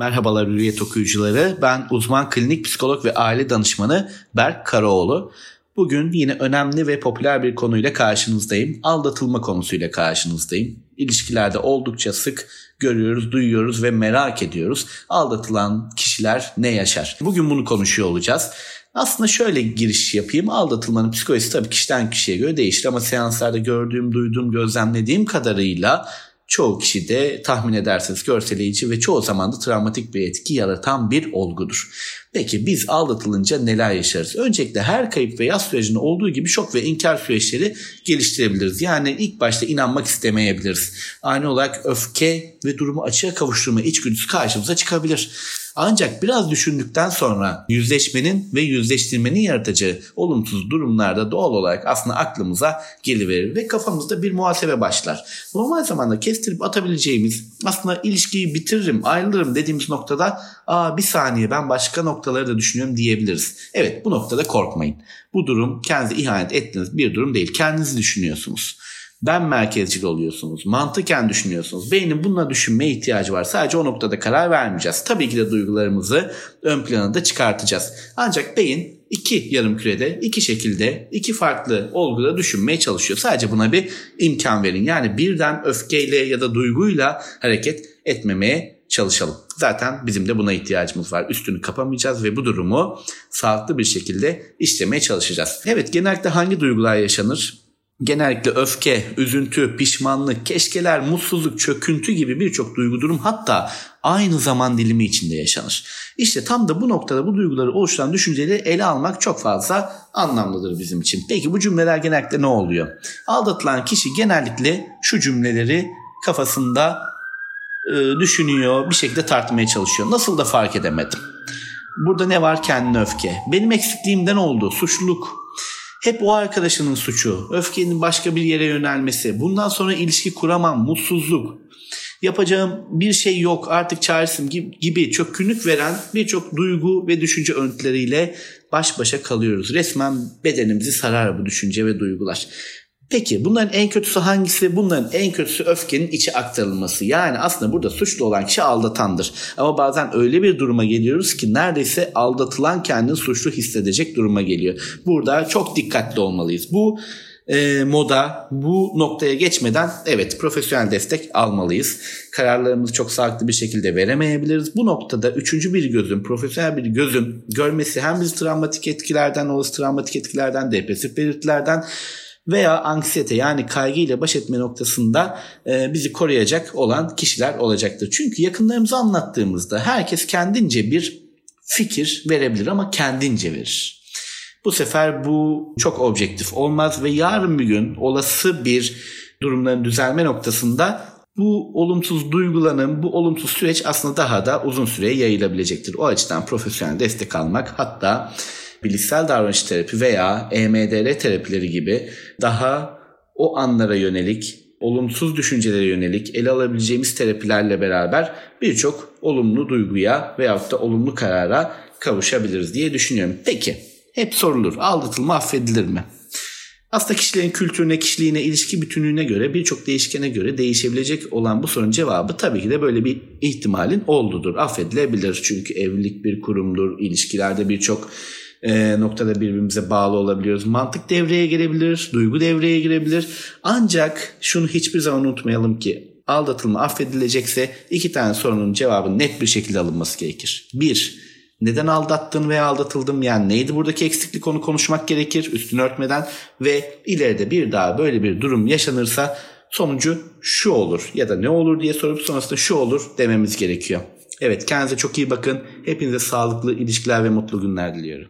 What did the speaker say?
Merhabalar Hürriyet okuyucuları. Ben uzman klinik psikolog ve aile danışmanı Berk Karaoğlu. Bugün yine önemli ve popüler bir konuyla karşınızdayım. Aldatılma konusuyla karşınızdayım. İlişkilerde oldukça sık görüyoruz, duyuyoruz ve merak ediyoruz. Aldatılan kişiler ne yaşar? Bugün bunu konuşuyor olacağız. Aslında şöyle giriş yapayım. Aldatılmanın psikolojisi tabii kişiden kişiye göre değişir ama seanslarda gördüğüm, duyduğum, gözlemlediğim kadarıyla çoğu kişi de tahmin ederseniz görseleyici ve çoğu zaman da travmatik bir etki yaratan bir olgudur. Peki biz aldatılınca neler yaşarız? Öncelikle her kayıp ve yaz sürecinde olduğu gibi şok ve inkar süreçleri geliştirebiliriz. Yani ilk başta inanmak istemeyebiliriz. Ani olarak öfke ve durumu açığa kavuşturma içgüdüsü karşımıza çıkabilir. Ancak biraz düşündükten sonra yüzleşmenin ve yüzleştirmenin yaratacağı olumsuz durumlarda doğal olarak aslında aklımıza geliverir ve kafamızda bir muhasebe başlar. Normal zamanda kestirip atabileceğimiz aslında ilişkiyi bitiririm, ayrılırım dediğimiz noktada aa bir saniye ben başka noktaları da düşünüyorum diyebiliriz. Evet bu noktada korkmayın. Bu durum kendinize ihanet ettiğiniz bir durum değil. Kendinizi düşünüyorsunuz ben merkezcil oluyorsunuz. Mantıken düşünüyorsunuz. Beynin bununla düşünmeye ihtiyacı var. Sadece o noktada karar vermeyeceğiz. Tabii ki de duygularımızı ön plana da çıkartacağız. Ancak beyin iki yarım kürede, iki şekilde, iki farklı olguda düşünmeye çalışıyor. Sadece buna bir imkan verin. Yani birden öfkeyle ya da duyguyla hareket etmemeye çalışalım. Zaten bizim de buna ihtiyacımız var. Üstünü kapamayacağız ve bu durumu sağlıklı bir şekilde işlemeye çalışacağız. Evet genellikle hangi duygular yaşanır? Genellikle öfke, üzüntü, pişmanlık, keşkeler, mutsuzluk, çöküntü gibi birçok duygu durum hatta aynı zaman dilimi içinde yaşanır. İşte tam da bu noktada bu duyguları oluşturan düşünceleri ele almak çok fazla anlamlıdır bizim için. Peki bu cümleler genellikle ne oluyor? Aldatılan kişi genellikle şu cümleleri kafasında e, düşünüyor, bir şekilde tartmaya çalışıyor. Nasıl da fark edemedim. Burada ne var? Kendine öfke. Benim eksikliğimden oldu. Suçluluk, hep o arkadaşının suçu, öfkenin başka bir yere yönelmesi, bundan sonra ilişki kuramam, mutsuzluk, yapacağım bir şey yok artık çaresim gibi çökkünlük veren birçok duygu ve düşünce örüntüleriyle baş başa kalıyoruz. Resmen bedenimizi sarar bu düşünce ve duygular. Peki bunların en kötüsü hangisi? Bunların en kötüsü öfkenin içe aktarılması. Yani aslında burada suçlu olan kişi aldatandır. Ama bazen öyle bir duruma geliyoruz ki neredeyse aldatılan kendini suçlu hissedecek duruma geliyor. Burada çok dikkatli olmalıyız. Bu e, moda bu noktaya geçmeden evet profesyonel destek almalıyız. Kararlarımızı çok sağlıklı bir şekilde veremeyebiliriz. Bu noktada üçüncü bir gözün, profesyonel bir gözün görmesi hem bizi travmatik etkilerden, olası travmatik etkilerden, depresif belirtilerden veya anksiyete yani kaygıyla baş etme noktasında e, bizi koruyacak olan kişiler olacaktır. Çünkü yakınlarımızı anlattığımızda herkes kendince bir fikir verebilir ama kendince verir. Bu sefer bu çok objektif olmaz ve yarın bir gün olası bir durumların düzelme noktasında bu olumsuz duygulanım, bu olumsuz süreç aslında daha da uzun süreye yayılabilecektir. O açıdan profesyonel destek almak hatta bilişsel davranış terapi veya EMDR terapileri gibi daha o anlara yönelik, olumsuz düşüncelere yönelik ele alabileceğimiz terapilerle beraber birçok olumlu duyguya veyahut da olumlu karara kavuşabiliriz diye düşünüyorum. Peki hep sorulur aldatılma affedilir mi? Aslında kişilerin kültürüne, kişiliğine, ilişki bütünlüğüne göre birçok değişkene göre değişebilecek olan bu sorunun cevabı tabii ki de böyle bir ihtimalin olduğudur. Affedilebilir çünkü evlilik bir kurumdur, ilişkilerde birçok e, noktada birbirimize bağlı olabiliyoruz. Mantık devreye girebilir, duygu devreye girebilir. Ancak şunu hiçbir zaman unutmayalım ki aldatılma affedilecekse iki tane sorunun cevabı net bir şekilde alınması gerekir. Bir, neden aldattın veya aldatıldım yani neydi buradaki eksiklik onu konuşmak gerekir üstünü örtmeden ve ileride bir daha böyle bir durum yaşanırsa sonucu şu olur ya da ne olur diye sorup sonrasında şu olur dememiz gerekiyor. Evet kendinize çok iyi bakın. Hepinize sağlıklı ilişkiler ve mutlu günler diliyorum.